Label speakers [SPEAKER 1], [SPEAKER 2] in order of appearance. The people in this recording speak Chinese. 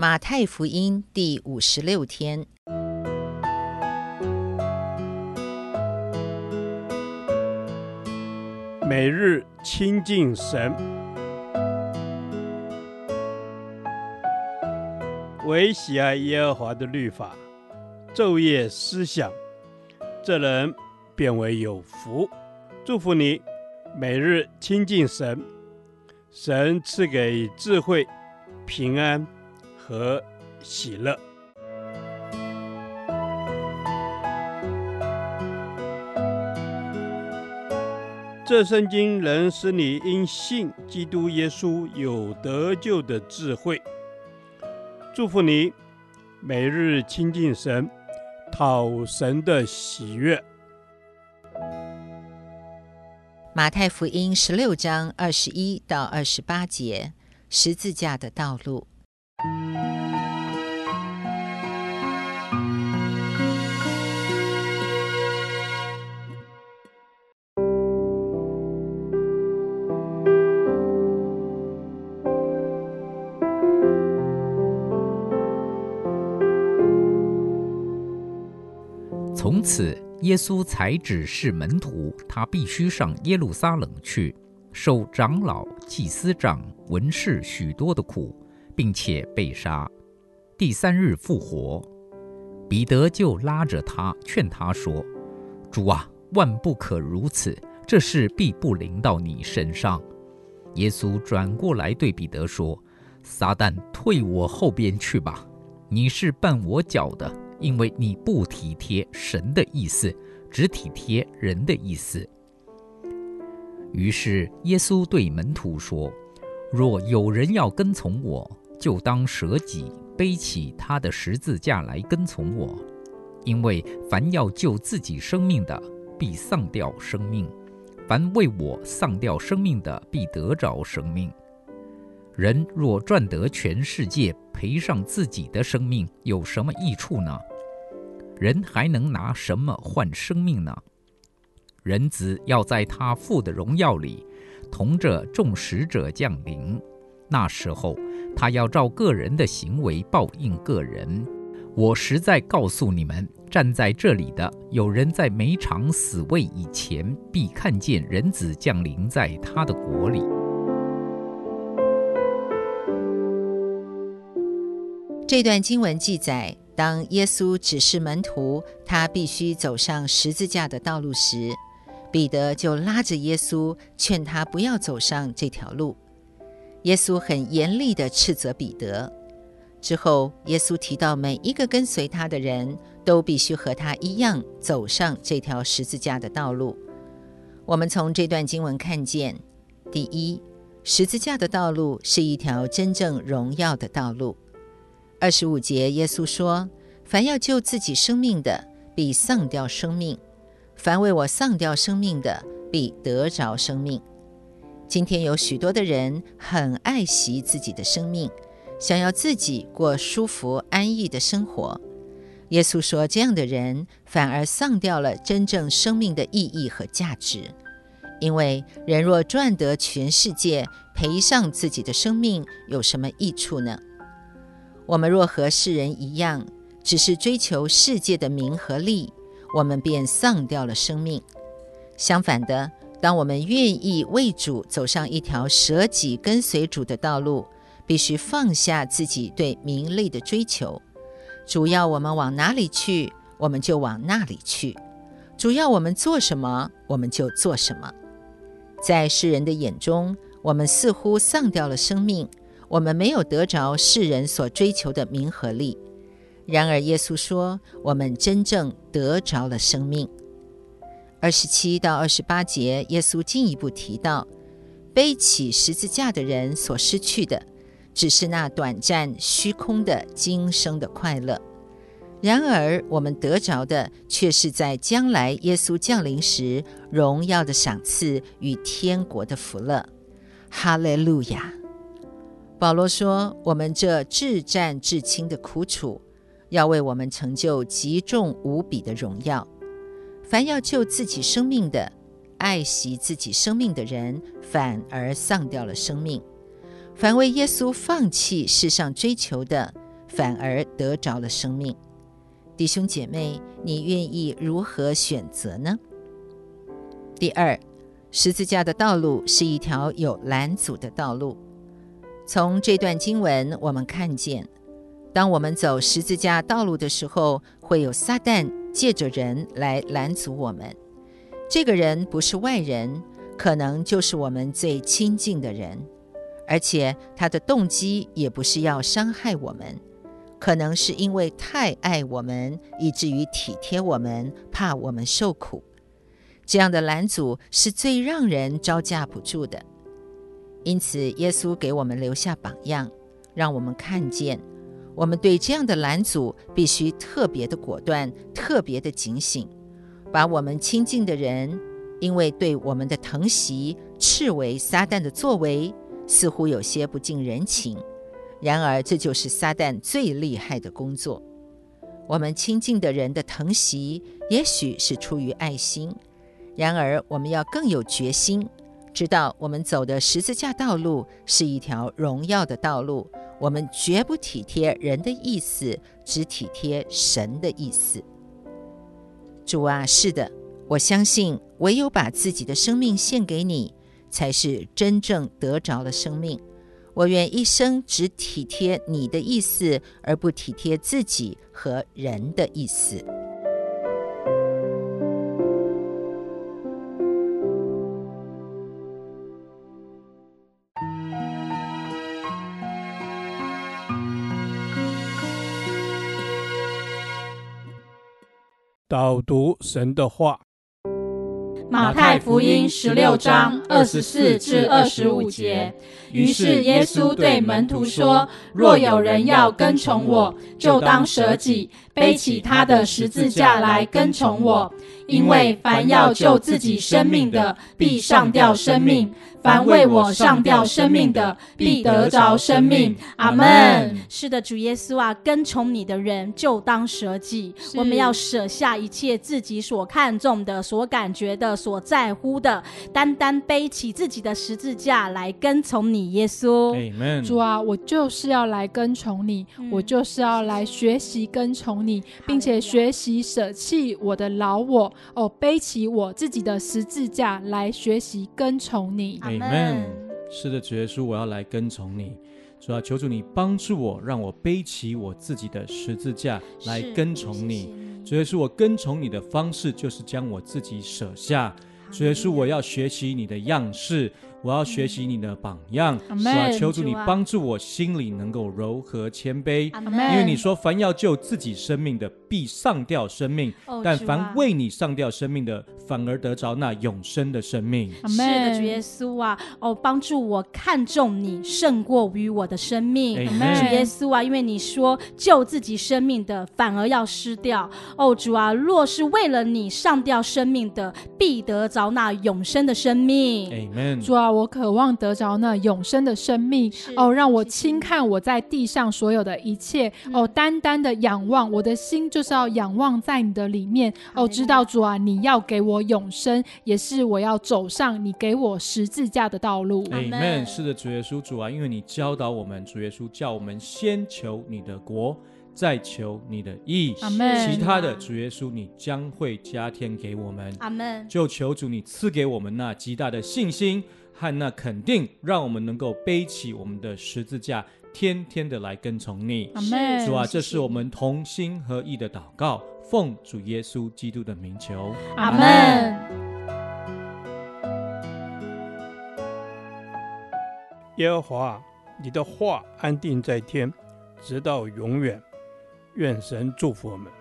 [SPEAKER 1] 马太福音第五十六天，
[SPEAKER 2] 每日亲近神，唯喜爱耶和华的律法，昼夜思想，这人便为有福。祝福你，每日亲近神，神赐给智慧、平安。和喜乐。这圣经能使你因信基督耶稣有得救的智慧。祝福你，每日亲近神，讨神的喜悦。
[SPEAKER 1] 马太福音十六章二十一到二十八节，十字架的道路。
[SPEAKER 3] 从此，耶稣才指示门徒，他必须上耶路撒冷去，受长老、祭司长、文士许多的苦。并且被杀，第三日复活。彼得就拉着他，劝他说：“主啊，万不可如此，这事必不临到你身上。”耶稣转过来对彼得说：“撒旦，退我后边去吧！你是绊我脚的，因为你不体贴神的意思，只体贴人的意思。”于是耶稣对门徒说：“若有人要跟从我，”就当舍己，背起他的十字架来跟从我。因为凡要救自己生命的，必丧掉生命；凡为我丧掉生命的，必得着生命。人若赚得全世界，赔上自己的生命，有什么益处呢？人还能拿什么换生命呢？人子要在他父的荣耀里，同着众使者降临。那时候，他要照个人的行为报应个人。我实在告诉你们，站在这里的有人在每场死位以前，必看见人子降临在他的国里。
[SPEAKER 1] 这段经文记载，当耶稣指示门徒他必须走上十字架的道路时，彼得就拉着耶稣，劝他不要走上这条路。耶稣很严厉地斥责彼得。之后，耶稣提到每一个跟随他的人都必须和他一样走上这条十字架的道路。我们从这段经文看见，第一，十字架的道路是一条真正荣耀的道路。二十五节，耶稣说：“凡要救自己生命的，必丧掉生命；凡为我丧掉生命的，必得着生命。”今天有许多的人很爱惜自己的生命，想要自己过舒服安逸的生活。耶稣说，这样的人反而丧掉了真正生命的意义和价值。因为人若赚得全世界，赔上自己的生命，有什么益处呢？我们若和世人一样，只是追求世界的名和利，我们便丧掉了生命。相反的。当我们愿意为主走上一条舍己跟随主的道路，必须放下自己对名利的追求。主要我们往哪里去，我们就往那里去；主要我们做什么，我们就做什么。在世人的眼中，我们似乎丧掉了生命，我们没有得着世人所追求的名和利。然而耶稣说，我们真正得着了生命。二十七到二十八节，耶稣进一步提到，背起十字架的人所失去的，只是那短暂虚空的今生的快乐；然而我们得着的，却是在将来耶稣降临时荣耀的赏赐与天国的福乐。哈利路亚！保罗说：“我们这至暂至轻的苦楚，要为我们成就极重无比的荣耀。”凡要救自己生命的，爱惜自己生命的人，反而丧掉了生命；凡为耶稣放弃世上追求的，反而得着了生命。弟兄姐妹，你愿意如何选择呢？第二，十字架的道路是一条有拦阻的道路。从这段经文，我们看见，当我们走十字架道路的时候，会有撒旦借着人来拦阻我们。这个人不是外人，可能就是我们最亲近的人，而且他的动机也不是要伤害我们，可能是因为太爱我们，以至于体贴我们，怕我们受苦。这样的拦阻是最让人招架不住的，因此耶稣给我们留下榜样，让我们看见，我们对这样的拦阻必须特别的果断，特别的警醒，把我们亲近的人，因为对我们的疼惜，斥为撒旦的作为，似乎有些不近人情。然而，这就是撒旦最厉害的工作。我们亲近的人的疼惜，也许是出于爱心。然而，我们要更有决心，知道我们走的十字架道路是一条荣耀的道路。我们绝不体贴人的意思，只体贴神的意思。主啊，是的，我相信唯有把自己的生命献给你，才是真正得着了生命。我愿一生只体贴你的意思，而不体贴自己和人的意思。
[SPEAKER 2] 导读神的话，
[SPEAKER 4] 马太福音十六章二十四至二十五节。于是耶稣对门徒说：“若有人要跟从我，就当舍己，背起他的十字架来跟从我。因为凡要救自己生命的，必上吊生命。”凡为我上吊生命的，必得着生命。阿门。
[SPEAKER 5] 是的，主耶稣啊，跟从你的人就当舍己。我们要舍下一切自己所看重的、所感觉的、所在乎的，单单背起自己的十字架来跟从你，耶稣。
[SPEAKER 6] 阿门。主啊，我就是要来跟从你，嗯、我就是要来学习跟从你，并且学习舍弃我的老我，哦，背起我自己的十字架来学习跟从你。
[SPEAKER 4] Amen。是的，主耶稣，我要来跟从你。主要求主你帮助我，让我背起我自己的十字架来跟从你。主耶稣，我跟从你的方式就是将我自己舍下。主耶稣，我要学习你的样式。我要学习你的榜样，是吧？求主你帮助我心里能够柔和谦卑，因为你说凡要救自己生命的，必上吊生命；但凡为你上吊生命的，反而得着那永生的生命。
[SPEAKER 5] 是的，主耶稣啊，哦，帮助我看重你胜过于我的生命。主耶稣啊，因为你说救自己生命的，反而要失掉。哦，主啊，若是为了你上吊生命的，必得着那永生的生命。
[SPEAKER 6] 主啊。我渴望得着那永生的生命哦，让我轻看我在地上所有的一切哦，单单的仰望，我的心就是要仰望在你的里面哦，知道主啊，你要给我永生，也是我要走上你给我十字架的道路。
[SPEAKER 4] 阿门。是的，主耶稣主啊，因为你教导我们，主耶稣叫我们先求你的国。再求你的意，其他的主耶稣，你将会加添给我们。
[SPEAKER 5] 阿门。
[SPEAKER 4] 就求主你赐给我们那极大的信心和那肯定，让我们能够背起我们的十字架，天天的来跟从你。
[SPEAKER 6] 阿门。
[SPEAKER 4] 主啊，这是我们同心合意的祷告，奉主耶稣基督的名求。
[SPEAKER 5] 阿门。
[SPEAKER 2] 耶和华，你的话安定在天，直到永远。愿神祝福我们。